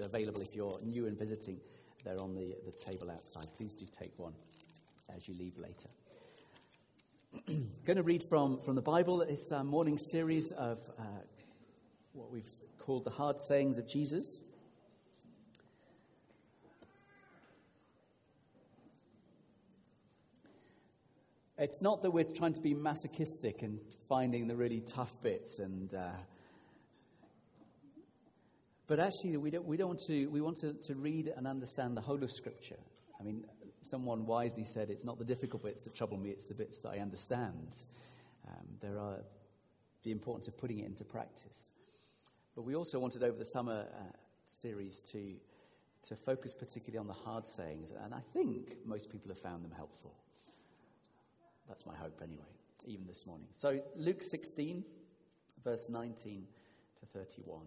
they're available if you're new and visiting. They're on the, the table outside. Please do take one as you leave later. going to read from, from the Bible. It's a morning series of uh, what we've called the hard sayings of Jesus. It's not that we're trying to be masochistic and finding the really tough bits, and uh, but actually we don't, we don't want to. We want to, to read and understand the whole of Scripture. I mean, someone wisely said, "It's not the difficult bits that trouble me; it's the bits that I understand." Um, there are the importance of putting it into practice. But we also wanted over the summer uh, series to to focus particularly on the hard sayings, and I think most people have found them helpful. That's my hope, anyway, even this morning. So, Luke 16, verse 19 to 31.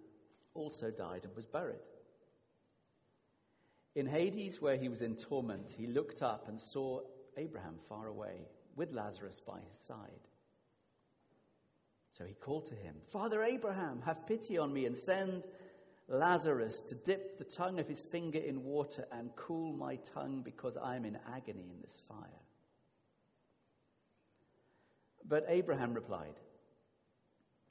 also died and was buried. In Hades, where he was in torment, he looked up and saw Abraham far away, with Lazarus by his side. So he called to him, Father Abraham, have pity on me and send Lazarus to dip the tongue of his finger in water and cool my tongue because I am in agony in this fire. But Abraham replied,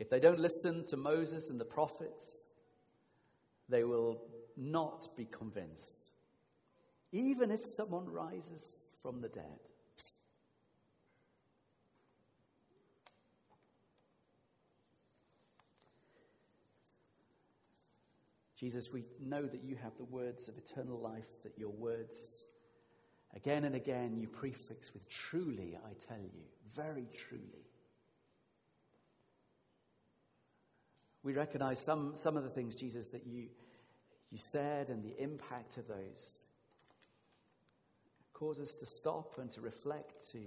If they don't listen to Moses and the prophets, they will not be convinced, even if someone rises from the dead. Jesus, we know that you have the words of eternal life, that your words, again and again, you prefix with truly, I tell you, very truly. We recognize some, some of the things, Jesus, that you, you said and the impact of those cause us to stop and to reflect, to,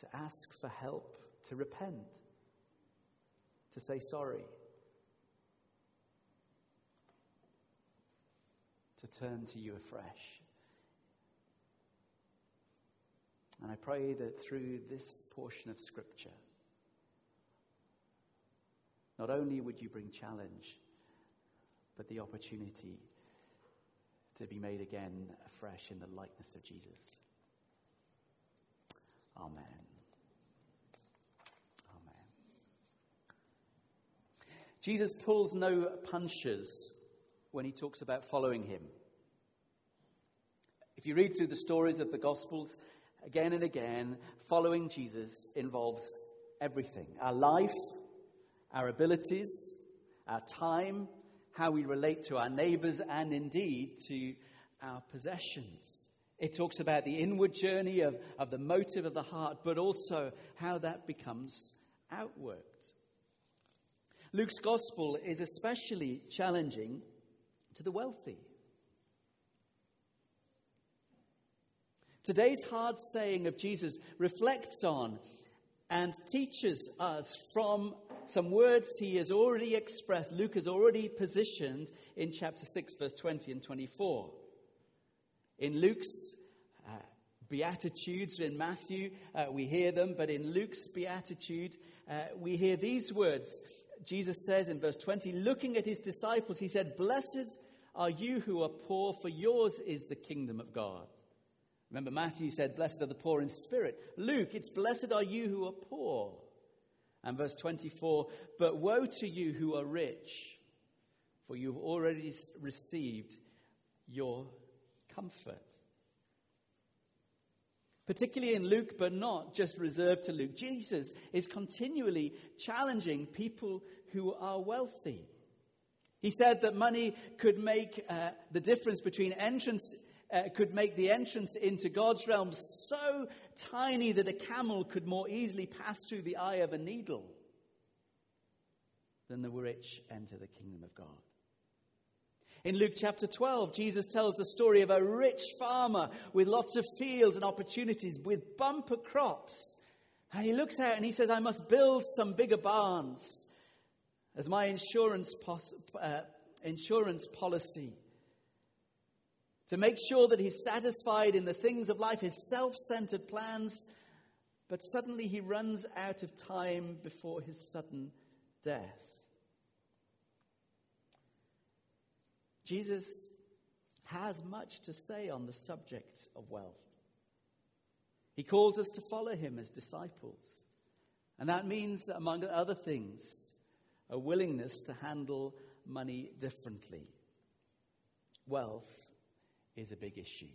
to ask for help, to repent, to say sorry. to turn to you afresh. And I pray that through this portion of Scripture, not only would you bring challenge, but the opportunity to be made again afresh in the likeness of Jesus. Amen. Amen. Jesus pulls no punches when he talks about following him. If you read through the stories of the Gospels, again and again, following Jesus involves everything our life, our abilities, our time, how we relate to our neighbors, and indeed to our possessions. It talks about the inward journey of, of the motive of the heart, but also how that becomes outworked. Luke's gospel is especially challenging to the wealthy. Today's hard saying of Jesus reflects on and teaches us from some words he has already expressed, Luke has already positioned in chapter 6, verse 20 and 24. In Luke's uh, Beatitudes, in Matthew, uh, we hear them, but in Luke's Beatitude, uh, we hear these words. Jesus says in verse 20, looking at his disciples, he said, Blessed are you who are poor, for yours is the kingdom of God. Remember, Matthew said, Blessed are the poor in spirit. Luke, it's blessed are you who are poor. And verse 24, But woe to you who are rich, for you've already received your comfort. Particularly in Luke, but not just reserved to Luke. Jesus is continually challenging people who are wealthy. He said that money could make uh, the difference between entrance uh, could make the entrance into God's realm so tiny that a camel could more easily pass through the eye of a needle than the rich enter the kingdom of God. In Luke chapter 12, Jesus tells the story of a rich farmer with lots of fields and opportunities with bumper crops. And he looks out and he says, I must build some bigger barns as my insurance, pos- uh, insurance policy to make sure that he's satisfied in the things of life, his self centered plans, but suddenly he runs out of time before his sudden death. Jesus has much to say on the subject of wealth. He calls us to follow him as disciples. And that means, among other things, a willingness to handle money differently. Wealth is a big issue.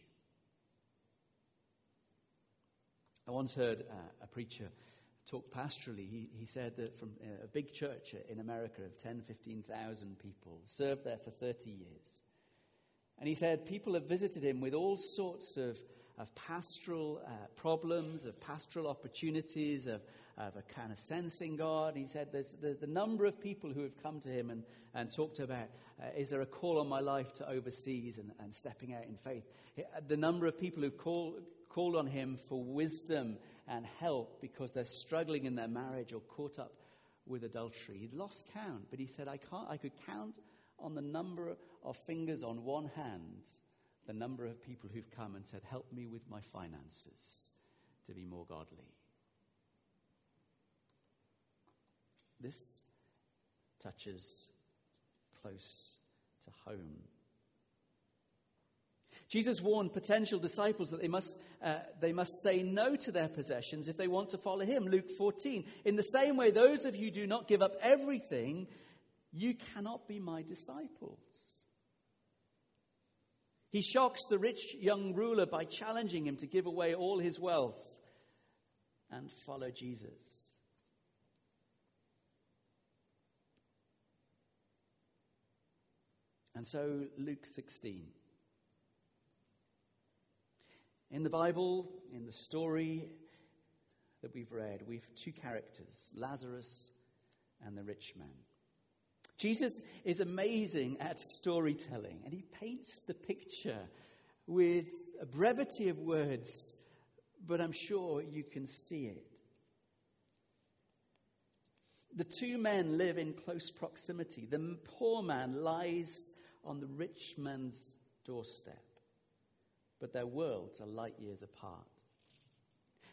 I once heard uh, a preacher talk pastorally. He, he said that from uh, a big church in America of 10, 15,000 people, served there for 30 years. And he said people have visited him with all sorts of, of pastoral uh, problems, of pastoral opportunities, of, of a kind of sensing God. He said there's, there's the number of people who have come to him and, and talked about uh, is there a call on my life to overseas and, and stepping out in faith? The number of people who've call, called on him for wisdom and help because they're struggling in their marriage or caught up with adultery. He'd lost count, but he said, I, can't, I could count on the number of fingers on one hand the number of people who've come and said, Help me with my finances to be more godly. This touches close to home. Jesus warned potential disciples that they must, uh, they must say no to their possessions if they want to follow him. Luke 14. In the same way, those of you do not give up everything, you cannot be my disciples. He shocks the rich young ruler by challenging him to give away all his wealth and follow Jesus. And so, Luke 16. In the Bible, in the story that we've read, we've two characters Lazarus and the rich man. Jesus is amazing at storytelling, and he paints the picture with a brevity of words, but I'm sure you can see it. The two men live in close proximity. The poor man lies on the rich man's doorstep, but their worlds are light years apart.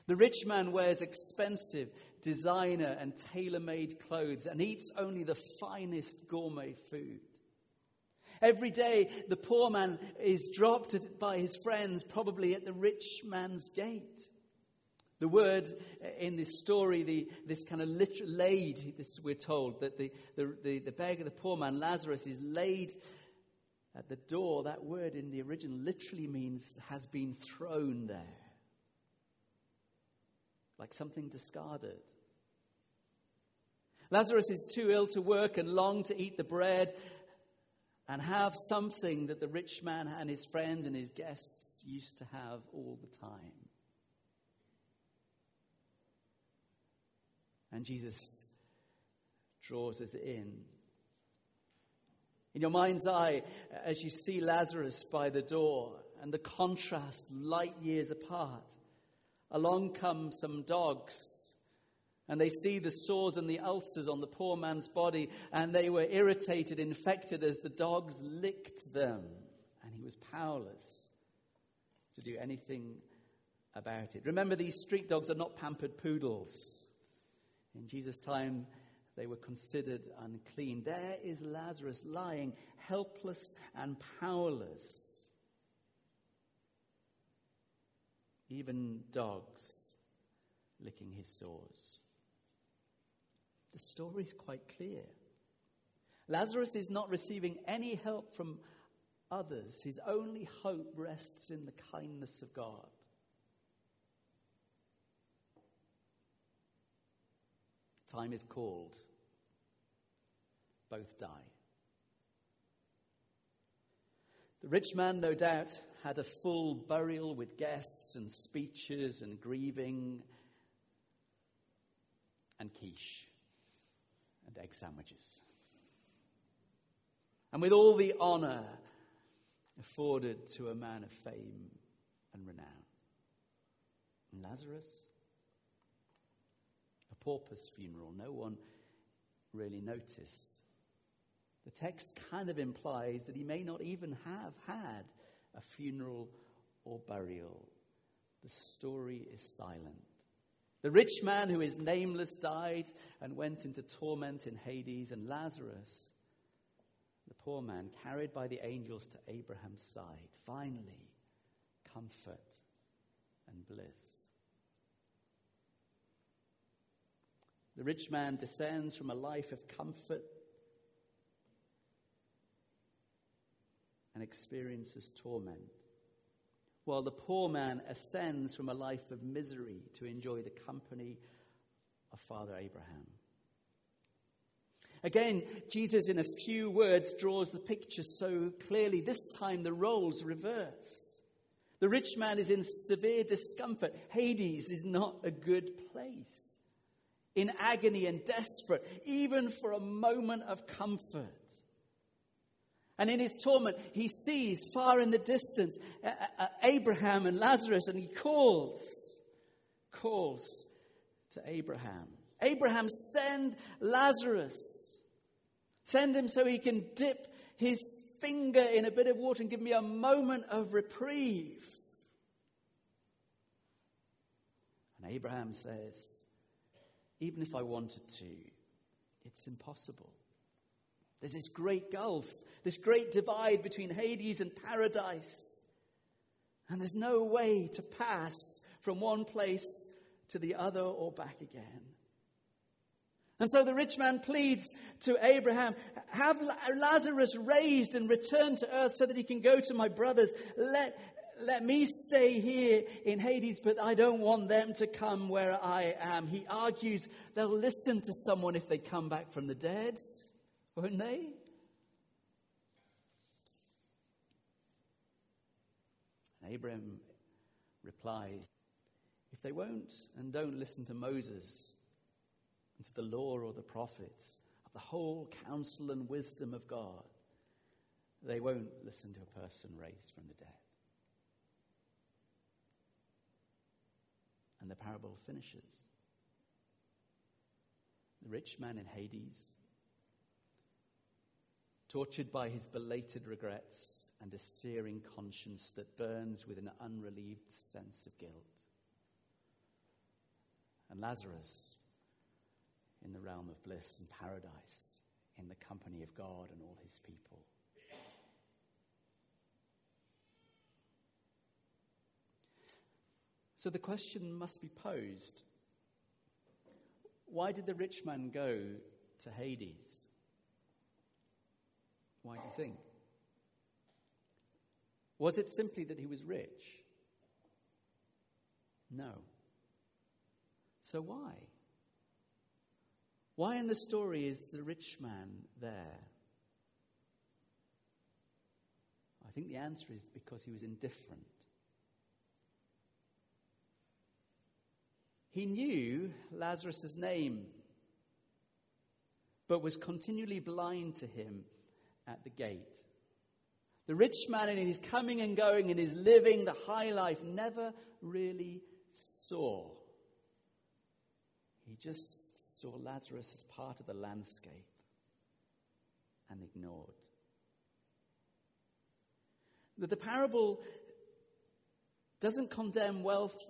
The rich man wears expensive designer and tailor made clothes and eats only the finest gourmet food. Every day, the poor man is dropped by his friends, probably at the rich man's gate. The word in this story, the, this kind of lit- laid, this, we're told, that the, the, the, the beggar, the poor man, Lazarus, is laid at the door, that word in the original literally means has been thrown there, like something discarded. Lazarus is too ill to work and long to eat the bread and have something that the rich man and his friends and his guests used to have all the time. And Jesus draws us in in your mind's eye, uh, as you see Lazarus by the door and the contrast light years apart, along come some dogs And they see the sores and the ulcers on the poor man's body, and they were irritated, infected as the dogs licked them. And he was powerless to do anything about it. Remember, these street dogs are not pampered poodles. In Jesus' time, they were considered unclean. There is Lazarus lying helpless and powerless. Even dogs licking his sores. The story is quite clear. Lazarus is not receiving any help from others. His only hope rests in the kindness of God. Time is called. Both die. The rich man, no doubt, had a full burial with guests and speeches and grieving and quiche and egg sandwiches. And with all the honor afforded to a man of fame and renown. And Lazarus, pauper's funeral, no one really noticed. The text kind of implies that he may not even have had a funeral or burial. The story is silent. The rich man who is nameless died and went into torment in Hades, and Lazarus, the poor man, carried by the angels to Abraham's side, finally, comfort and bliss. The rich man descends from a life of comfort and experiences torment, while the poor man ascends from a life of misery to enjoy the company of Father Abraham. Again, Jesus, in a few words, draws the picture so clearly. This time, the roles reversed. The rich man is in severe discomfort. Hades is not a good place. In agony and desperate, even for a moment of comfort. And in his torment, he sees far in the distance Abraham and Lazarus, and he calls, calls to Abraham Abraham, send Lazarus. Send him so he can dip his finger in a bit of water and give me a moment of reprieve. And Abraham says, Even if I wanted to, it's impossible. There's this great gulf, this great divide between Hades and paradise. And there's no way to pass from one place to the other or back again. And so the rich man pleads to Abraham have Lazarus raised and returned to earth so that he can go to my brothers. Let, let me stay here in Hades, but I don't want them to come where I am. He argues they'll listen to someone if they come back from the dead won't they? And Abraham replies, If they won't and don't listen to Moses and to the law or the prophets, of the whole counsel and wisdom of God, they won't listen to a person raised from the dead. And the parable finishes. The rich man in Hades tortured by his belated regrets and a searing conscience that burns with an unrelieved sense of guilt. And Lazarus in the realm of bliss and paradise, in the company of God and all his people. So the question must be posed why did the rich man go to Hades? Why do you think? Was it simply that he was rich? No. So why? Why in the story is the rich man there? I think the answer is because he was indifferent. He knew Lazarus' name, but was continually blind to him at the gate. The rich man in his coming and going, in his living the high life, never really saw. He just saw Lazarus as part of the landscape and ignored. That the parable doesn't condemn wealth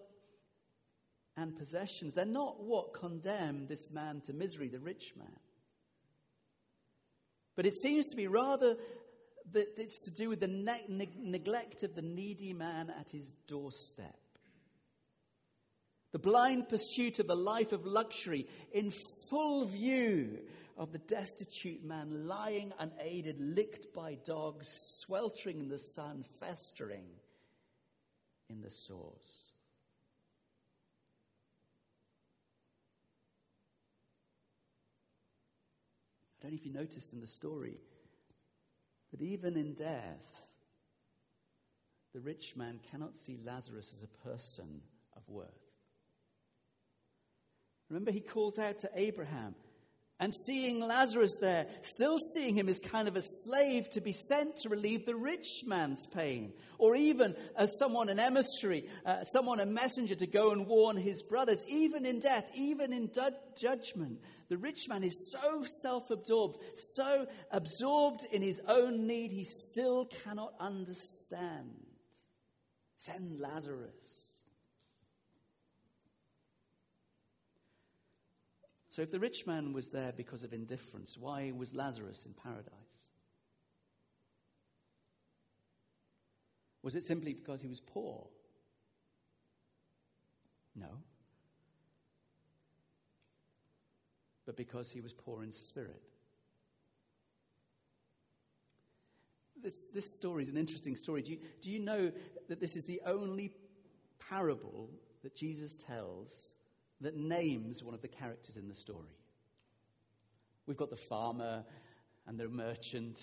and possessions. They're not what condemned this man to misery, the rich man. But it seems to be rather that it's to do with the ne- ne- neglect of the needy man at his doorstep. The blind pursuit of a life of luxury in full view of the destitute man lying unaided, licked by dogs, sweltering in the sun, festering in the sores. Don't know if you noticed in the story that even in death, the rich man cannot see Lazarus as a person of worth. Remember, he calls out to Abraham, and seeing Lazarus there, still seeing him as kind of a slave to be sent to relieve the rich man's pain, or even as someone, an emissary, uh, someone, a messenger to go and warn his brothers, even in death, even in du- judgment. The rich man is so self absorbed, so absorbed in his own need, he still cannot understand. Send Lazarus. So, if the rich man was there because of indifference, why was Lazarus in paradise? Was it simply because he was poor? No. But because he was poor in spirit. This, this story is an interesting story. Do you, do you know that this is the only parable that Jesus tells that names one of the characters in the story. We've got the farmer and the merchant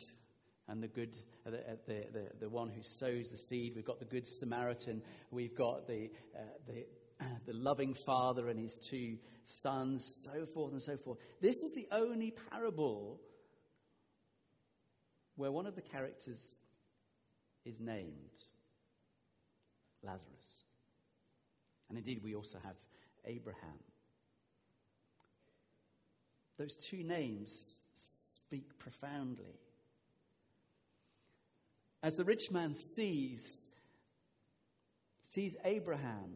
and the good, uh, the, uh, the, the, the, one who sows the seed. We've got the good Samaritan. We've got the, uh, the, the loving father and his two sons, so forth and so forth. This is the only parable where one of the characters is named Lazarus. And indeed, we also have Abraham. Those two names speak profoundly. As the rich man sees, sees Abraham,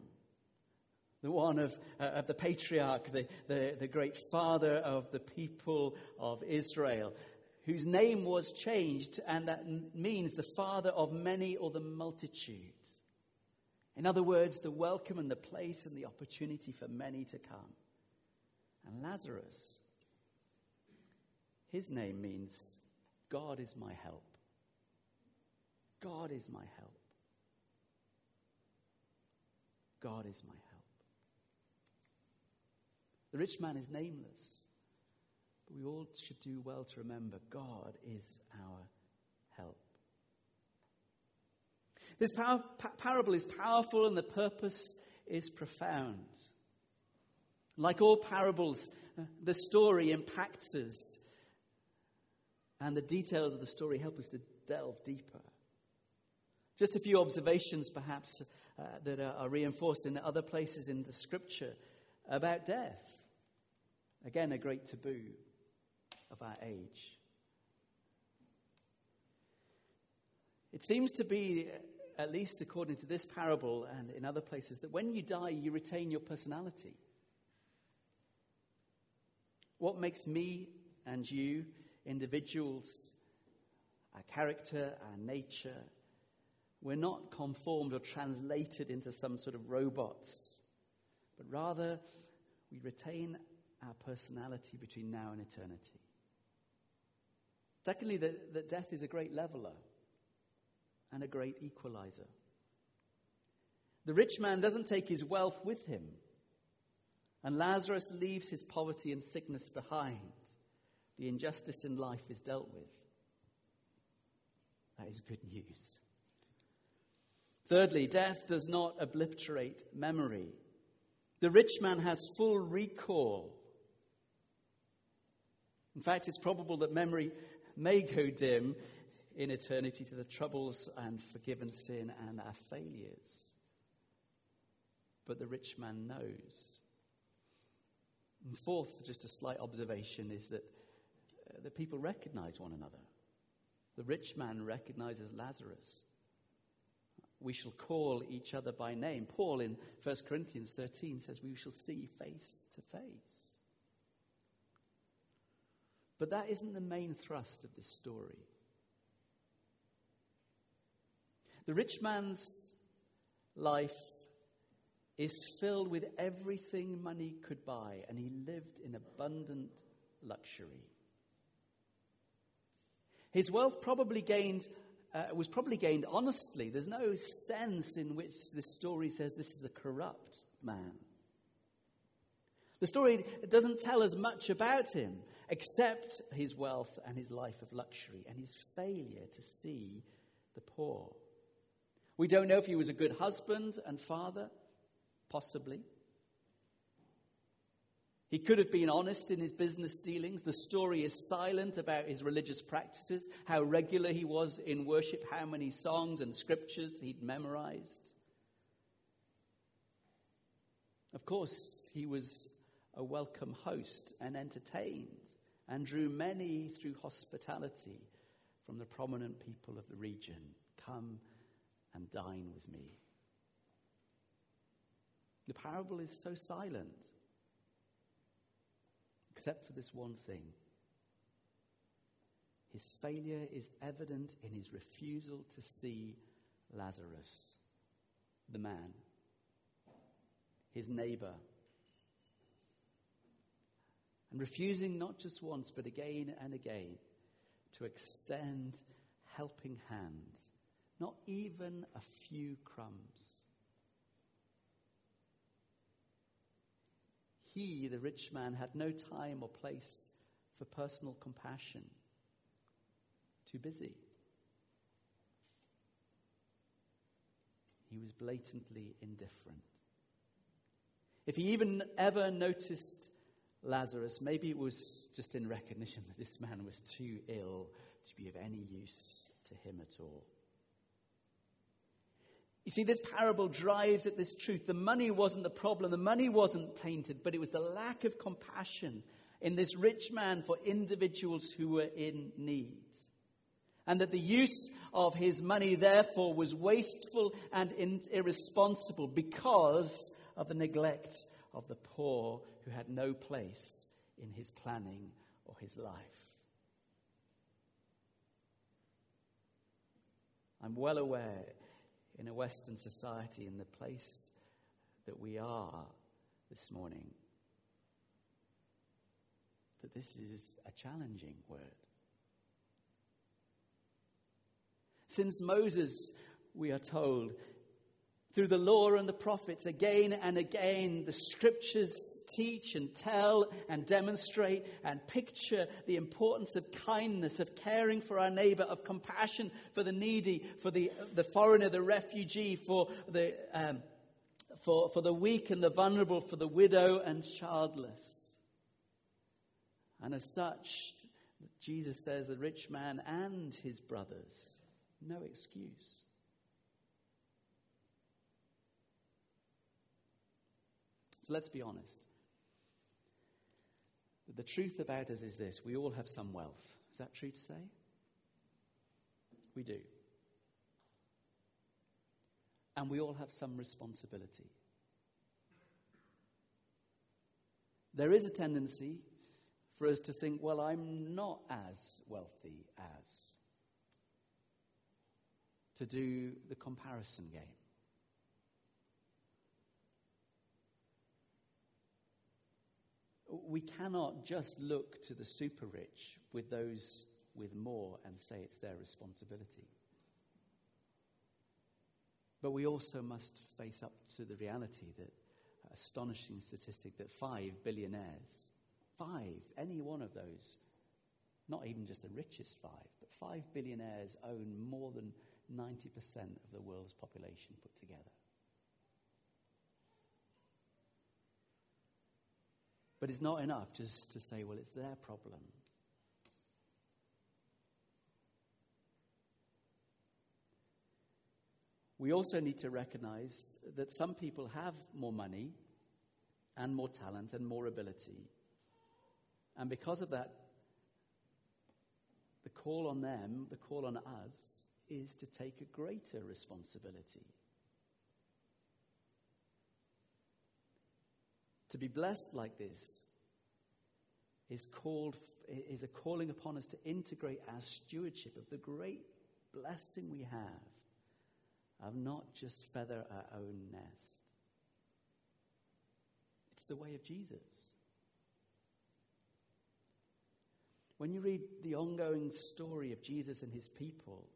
the one of, uh, of the patriarch, the, the, the great father of the people of Israel, whose name was changed, and that means the father of many or the multitude. In other words, the welcome and the place and the opportunity for many to come. And Lazarus, his name means God is my help. God is my help. God is my help. The rich man is nameless, but we all should do well to remember God is our help. This par- parable is powerful and the purpose is profound. Like all parables, the story impacts us, and the details of the story help us to delve deeper. Just a few observations, perhaps, uh, that are, are reinforced in other places in the scripture about death. Again, a great taboo of our age. It seems to be at least according to this parable and in other places, that when you die, you retain your personality. What makes me and you individuals, our character, our nature, we're not conformed or translated into some sort of robots, but rather we retain our personality between now and eternity. Secondly, that, that death is a great leveler and a great equalizer. The rich man doesn't take his wealth with him, and Lazarus leaves his poverty and sickness behind. The injustice in life is dealt with. That is good news. Thirdly, death does not obliterate memory. The rich man has full recall. In fact, it's probable that memory may go dim in eternity to the troubles and forgiven sin and our failures. But the rich man knows. And fourth, just a slight observation, is that uh, the people recognize one another. The rich man recognizes Lazarus. We shall call each other by name. Paul in 1 Corinthians 13 says, We shall see face to face. But that isn't the main thrust of this story. The rich man's life is filled with everything money could buy, and he lived in abundant luxury. His wealth probably gained, uh, was probably gained honestly. There's no sense in which this story says this is a corrupt man. The story doesn't tell us much about him except his wealth and his life of luxury and his failure to see the poor. We don't know if he was a good husband and father, possibly. He could have been honest in his business dealings. The story is silent about his religious practices, how regular he was in worship, how many songs and scriptures he'd memorized. Of course, he was a welcome host and entertained and drew many through hospitality from the prominent people of the region. Come and dine with me. The parable is so silent, except for this one thing. His failure is evident in his refusal to see Lazarus, the man, his neighbor. And refusing not just once, but again and again to extend helping hands not even a few crumbs. He, the rich man, had no time or place for personal compassion. Too busy. He was blatantly indifferent. If he even ever noticed Lazarus, maybe it was just in recognition that this man was too ill to be of any use to him at all. You see, this parable drives at this truth. The money wasn't the problem, the money wasn't tainted, but it was the lack of compassion in this rich man for individuals who were in need. And that the use of his money, therefore, was wasteful and irresponsible because of the neglect of the poor who had no place in his planning or his life. I'm well aware in a Western society, in the place that we are this morning, that this is a challenging word. Since Moses, we are told, through the law and the prophets, again and again, the scriptures teach and tell and demonstrate and picture the importance of kindness, of caring for our neighbor, of compassion for the needy, for the, the foreigner, the refugee, for the, um, for, for the weak and the vulnerable, for the widow and childless. And as such, Jesus says the rich man and his brothers, no excuse. So let's be honest. The truth about us is this we all have some wealth. Is that true to say? We do. And we all have some responsibility. There is a tendency for us to think, well, I'm not as wealthy as. To do the comparison game. We cannot just look to the super rich with those with more and say it's their responsibility. But we also must face up to the reality that uh, astonishing statistic that five billionaires, five, any one of those, not even just the richest five, but five billionaires own more than 90% of the world's population put together. But it's not enough just to say, well, it's their problem. We also need to recognize that some people have more money and more talent and more ability, And because of that, the call on them, the call on us, is to take a greater responsibility. To be blessed like this is called is a calling upon us to integrate our stewardship of the great blessing we have of not just feather our own nest. It's the way of Jesus. When you read the ongoing story of Jesus and his people,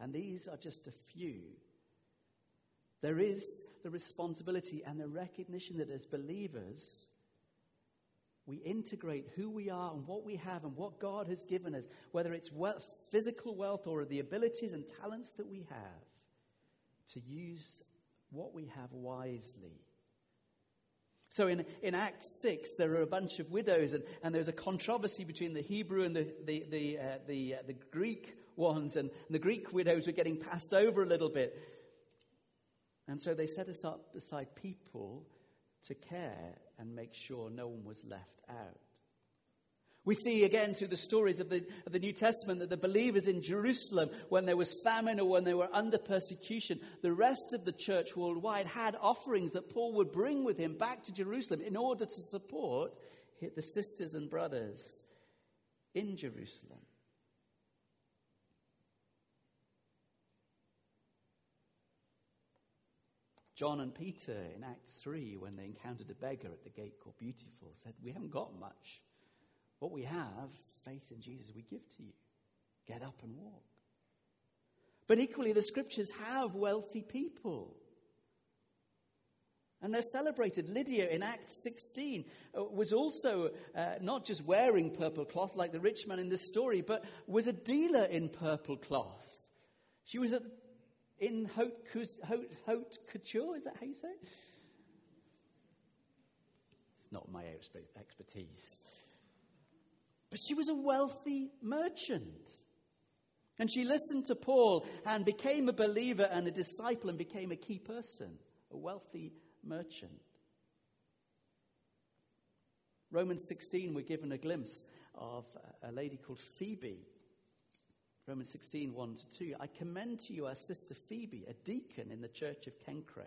and these are just a few, there is the responsibility and the recognition that as believers, we integrate who we are and what we have and what God has given us, whether it's wealth, physical wealth or the abilities and talents that we have, to use what we have wisely. So in, in Acts 6, there are a bunch of widows, and, and there's a controversy between the Hebrew and the, the, the, uh, the, uh, the Greek ones, and, and the Greek widows were getting passed over a little bit. And so they set us up beside people to care and make sure no one was left out. We see again through the stories of the, of the New Testament that the believers in Jerusalem, when there was famine or when they were under persecution, the rest of the church worldwide had offerings that Paul would bring with him back to Jerusalem in order to support the sisters and brothers in Jerusalem. John and Peter in Acts 3, when they encountered a beggar at the gate called Beautiful, said, We haven't got much. What we have, faith in Jesus, we give to you. Get up and walk. But equally, the scriptures have wealthy people. And they're celebrated. Lydia in Acts 16 uh, was also uh, not just wearing purple cloth like the rich man in this story, but was a dealer in purple cloth. She was at in haute, haute, couture. Is that how you say it? It's not my expertise. But she was a wealthy merchant. And she listened to Paul and became a believer and a disciple and became a key person, a wealthy merchant. Romans 16, we're given a glimpse of a lady called Phoebe Romans 16, 1 to 2. I commend to you our sister Phoebe, a deacon in the church of Cenchreae.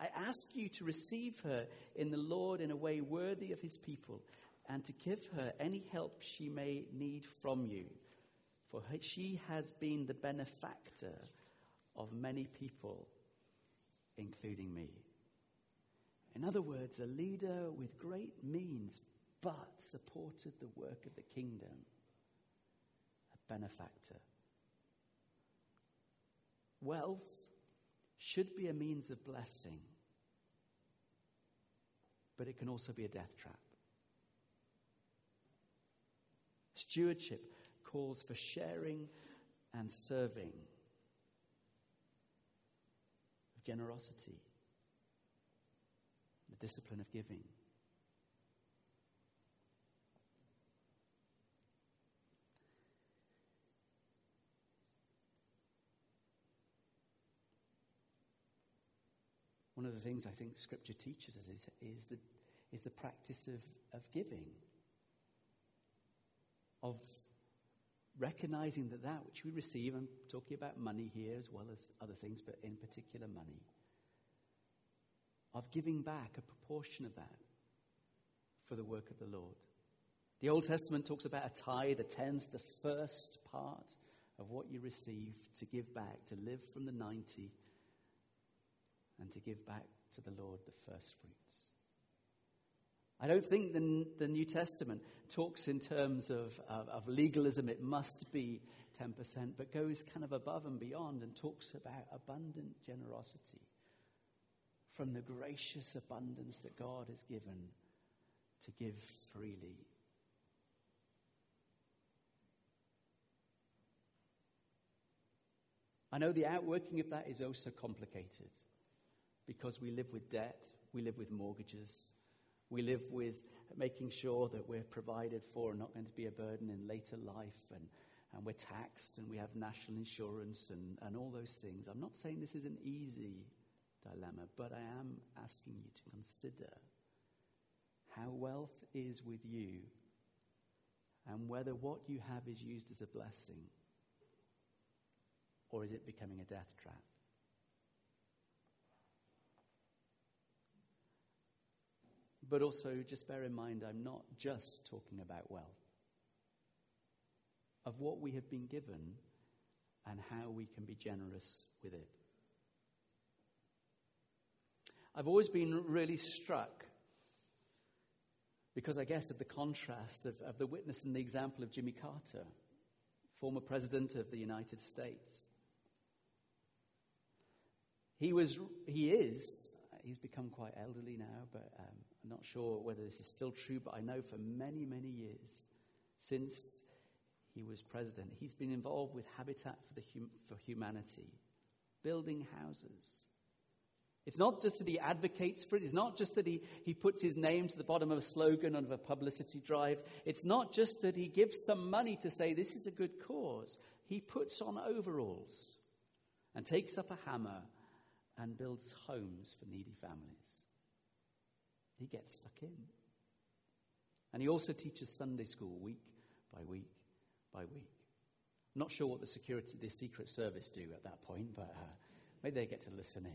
I ask you to receive her in the Lord in a way worthy of his people, and to give her any help she may need from you. For she has been the benefactor of many people, including me. In other words, a leader with great means, but supported the work of the kingdom, a benefactor. Wealth should be a means of blessing, but it can also be a death trap. Stewardship calls for sharing and serving, of generosity, the discipline of giving. Of the things I think Scripture teaches us is, is, the, is the practice of, of giving, of recognizing that that which we receive, I'm talking about money here as well as other things, but in particular money, of giving back a proportion of that for the work of the Lord. The Old Testament talks about a tithe, a tenth, the first part of what you receive to give back, to live from the 90 and to give back to the Lord the first fruits. I don't think the, the New Testament talks in terms of, of, of legalism, it must be 10%, but goes kind of above and beyond and talks about abundant generosity from the gracious abundance that God has given to give freely. I know the outworking of that is oh also complicated because we live with debt, we live with mortgages, we live with making sure that we're provided for and not going to be a burden in later life, and, and we're taxed, and we have national insurance, and, and all those things. I'm not saying this is an easy dilemma, but I am asking you to consider how wealth is with you and whether what you have is used as a blessing or is it becoming a death trap? But also, just bear in mind, I'm not just talking about wealth, of what we have been given and how we can be generous with it. I've always been really struck because I guess of the contrast of, of the witness and the example of Jimmy Carter, former president of the United States. He was, he is, he's become quite elderly now, but um, I'm not sure whether this is still true, but I know for many, many years since he was president, he's been involved with Habitat for, the hum- for Humanity, building houses. It's not just that he advocates for it. It's not just that he, he puts his name to the bottom of a slogan and of a publicity drive. It's not just that he gives some money to say this is a good cause. He puts on overalls and takes up a hammer and builds homes for needy families. He gets stuck in. And he also teaches Sunday school week by week by week. Not sure what the security, the Secret Service do at that point, but uh, maybe they get to listen in.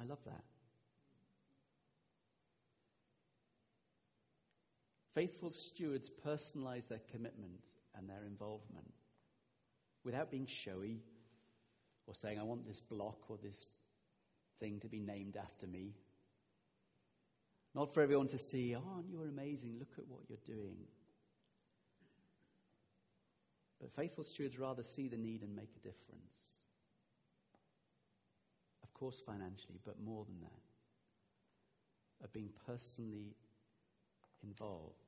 I love that. Faithful stewards personalize their commitment and their involvement without being showy or saying, I want this block or this thing to be named after me. Not for everyone to see, oh, you're amazing, look at what you're doing. But faithful stewards rather see the need and make a difference. Of course, financially, but more than that, of being personally involved.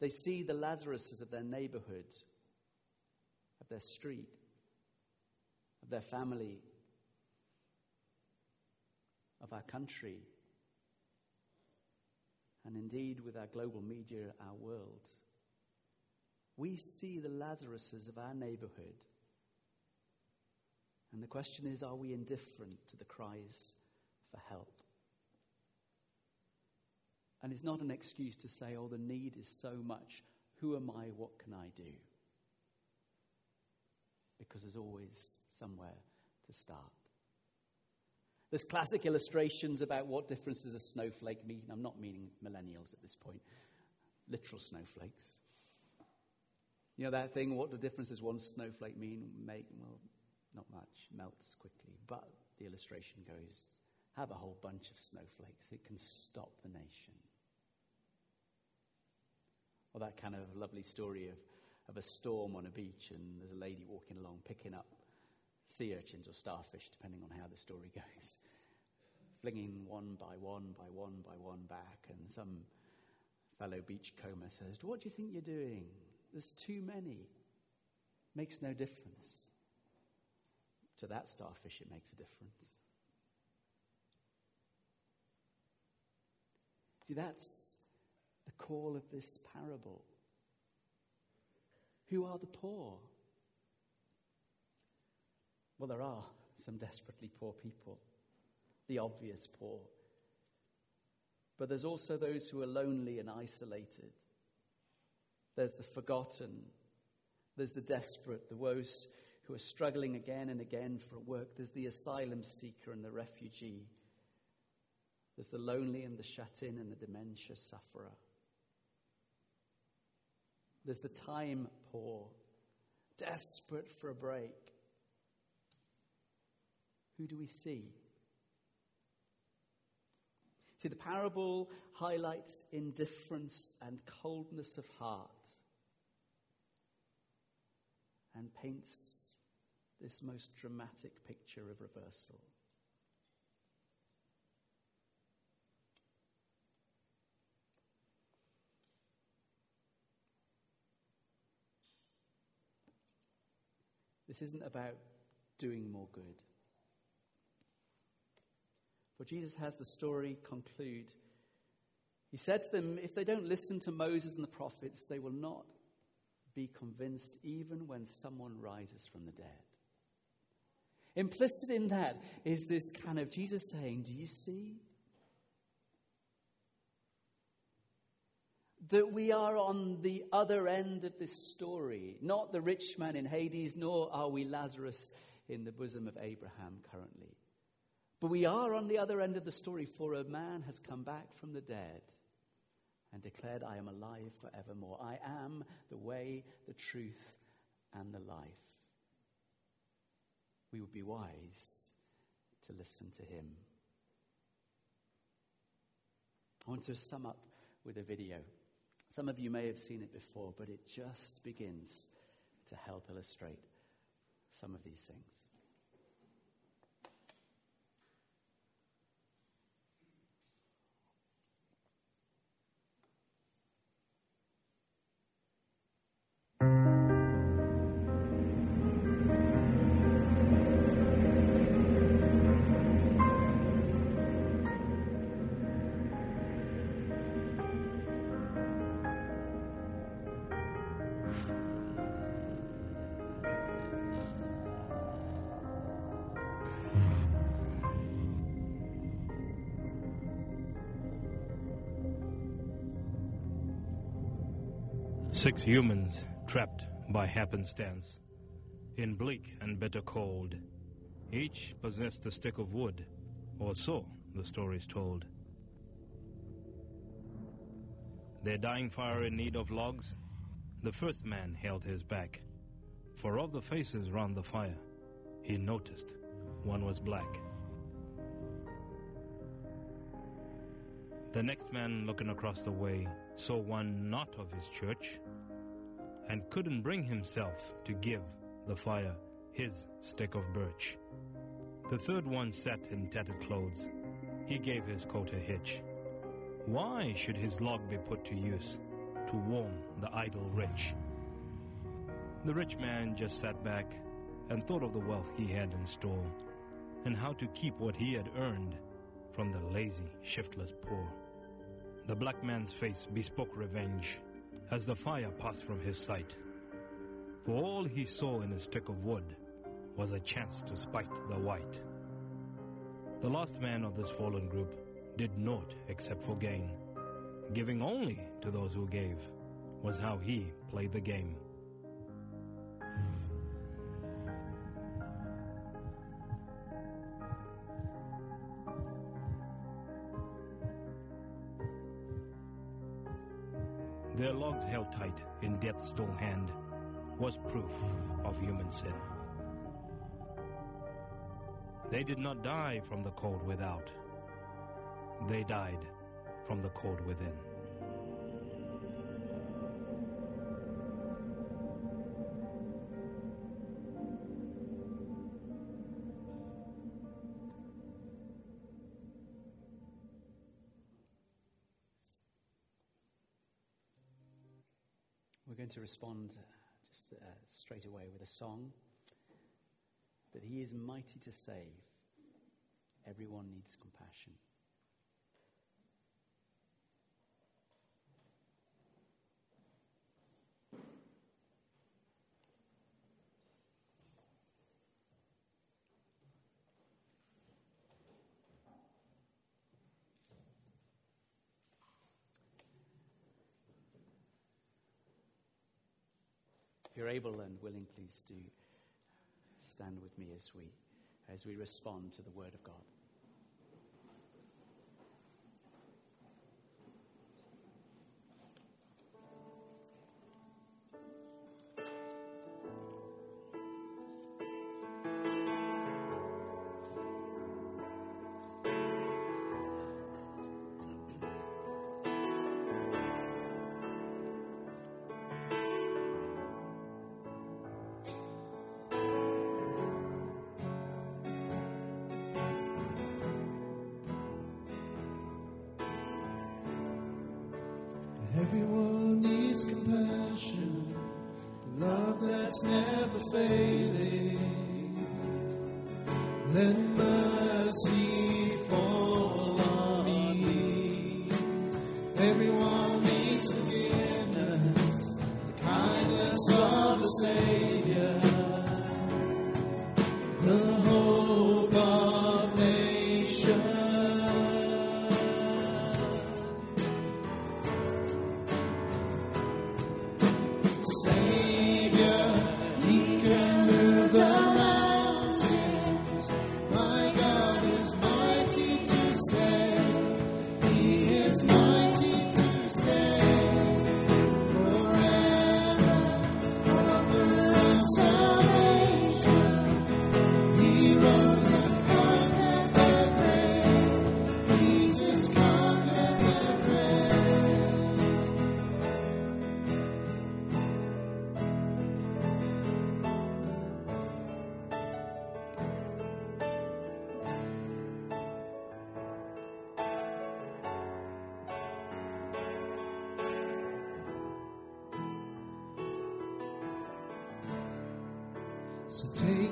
They see the Lazaruses of their neighborhood, of their street, of their family, of our country, and indeed with our global media, our world. We see the Lazaruses of our neighborhood. And the question is are we indifferent to the cries for help? And it's not an excuse to say, oh, the need is so much. Who am I? What can I do? Because there's always somewhere to start. There's classic illustrations about what difference does a snowflake mean. I'm not meaning millennials at this point, literal snowflakes. You know that thing, what the difference does one snowflake mean? Make, well, not much, melts quickly. But the illustration goes have a whole bunch of snowflakes, it can stop the nation. Or that kind of lovely story of, of a storm on a beach and there's a lady walking along picking up sea urchins or starfish, depending on how the story goes, flinging one by one by one by one back. And some fellow beachcomber says, What do you think you're doing? There's too many. Makes no difference. To that starfish, it makes a difference. See, that's the call of this parable. Who are the poor? Well, there are some desperately poor people, the obvious poor. But there's also those who are lonely and isolated. There's the forgotten. There's the desperate, the those who are struggling again and again for work. There's the asylum seeker and the refugee. There's the lonely and the shut in and the dementia sufferer. There's the time poor, desperate for a break. Who do we see? See, the parable highlights indifference and coldness of heart and paints this most dramatic picture of reversal. This isn't about doing more good. For Jesus has the story conclude. He said to them, If they don't listen to Moses and the prophets, they will not be convinced even when someone rises from the dead. Implicit in that is this kind of Jesus saying, Do you see? That we are on the other end of this story, not the rich man in Hades, nor are we Lazarus in the bosom of Abraham currently. But we are on the other end of the story, for a man has come back from the dead and declared, I am alive forevermore. I am the way, the truth, and the life. We would be wise to listen to him. I want to sum up with a video. Some of you may have seen it before, but it just begins to help illustrate some of these things. Six humans trapped by happenstance in bleak and bitter cold. Each possessed a stick of wood, or so the stories told. Their dying fire in need of logs, the first man held his back. For of the faces round the fire, he noticed one was black. The next man looking across the way saw one not of his church and couldn't bring himself to give the fire his stick of birch. The third one sat in tattered clothes. He gave his coat a hitch. Why should his log be put to use to warm the idle rich? The rich man just sat back and thought of the wealth he had in store and how to keep what he had earned from the lazy, shiftless poor. The black man's face bespoke revenge as the fire passed from his sight. For all he saw in a stick of wood was a chance to spite the white. The last man of this fallen group did naught except for gain. Giving only to those who gave was how he played the game. Their logs held tight in death's dull hand was proof of human sin. They did not die from the cold without. They died from the cold within. To respond just uh, straight away with a song that He is mighty to save. Everyone needs compassion. You're able and willing, please do stand with me as we, as we respond to the Word of God. That's never failing. hesitate.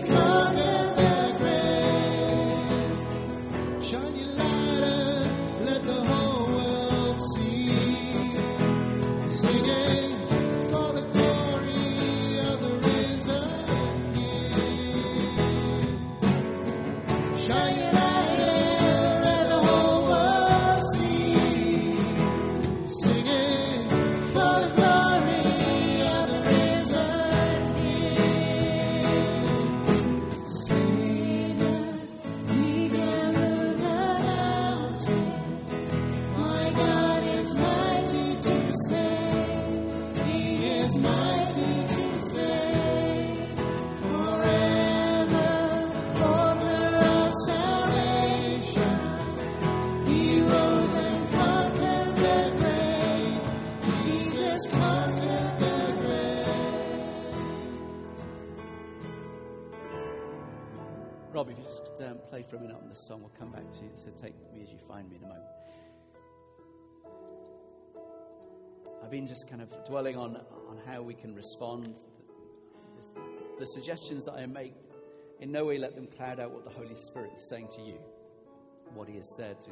Christmas. play for a minute on this song. We'll come back to you. So take me as you find me in a moment. I've been just kind of dwelling on, on how we can respond. The, the suggestions that I make, in no way let them cloud out what the Holy Spirit is saying to you, what He has said to